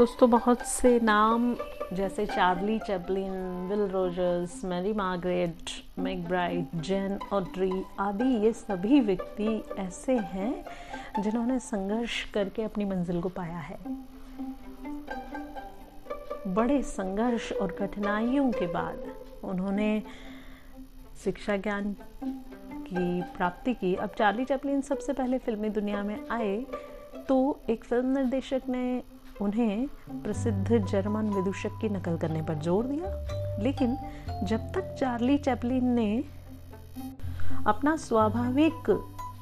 दोस्तों, बहुत से नाम जैसे Charlie Chaplin Will Rogers Mary Margaret McBride Jane Audrey आदि, ये सभी व्यक्ति ऐसे हैं जिन्होंने संघर्ष करके अपनी मंजिल को पाया है। बड़े संघर्ष और कठिनाइयों के बाद उन्होंने शिक्षा ज्ञान की प्राप्ति की। अब चार्ली चैपलिन सबसे पहले फिल्मी दुनिया में आए तो एक फ़िल्म निर्देशक ने उन्हें प्रसिद्ध जर्मन विदूषक की नकल करने पर ज़ोर दिया। लेकिन जब तक चार्ली चैपलिन ने अपना स्वाभाविक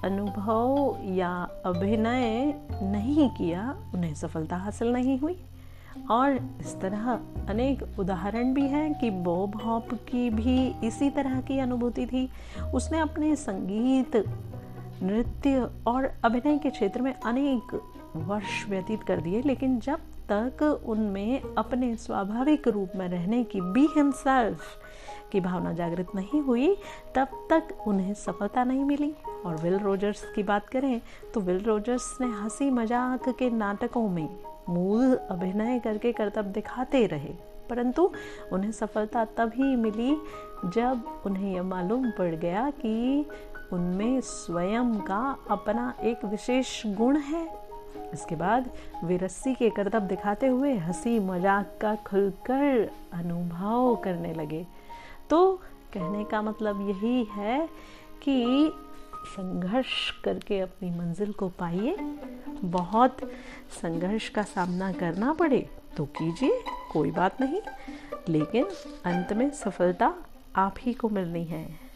अनुभव या अभिनय नहीं किया, उन्हें सफलता हासिल नहीं हुई। और इस तरह अनेक उदाहरण भी हैं कि बॉब हॉप की भी इसी तरह की अनुभूति थी। उसने अपने संगीत, नृत्य और अभिनय के क्षेत्र में अनेक वर्ष व्यतीत कर दिए, लेकिन जब तक उनमें अपने स्वाभाविक रूप में रहने की बी हिमसेल्फ की भावना जागृत नहीं हुई, तब तक उन्हें सफलता नहीं मिली। और विल रोजर्स की बात करें तो विल रोजर्स ने हँसी मज़ाक के नाटकों में मूल अभिनय करके कर्तव्य दिखाते रहे। परंतु उन्हें सफलता तभी मिली जब उन्हें यह मालूम पड़ गया कि उनमें स्वयं का अपना एक विशेष गुण है। इसके बाद वे रस्सी के कर्तव्य दिखाते हुए हँसी मज़ाक का खुलकर अनुभव करने लगे। तो कहने का मतलब यही है कि संघर्ष करके अपनी मंजिल को पाइए। बहुत संघर्ष का सामना करना पड़े तो कीजिए, कोई बात नहीं। लेकिन अंत में सफलता आप ही को मिलनी है।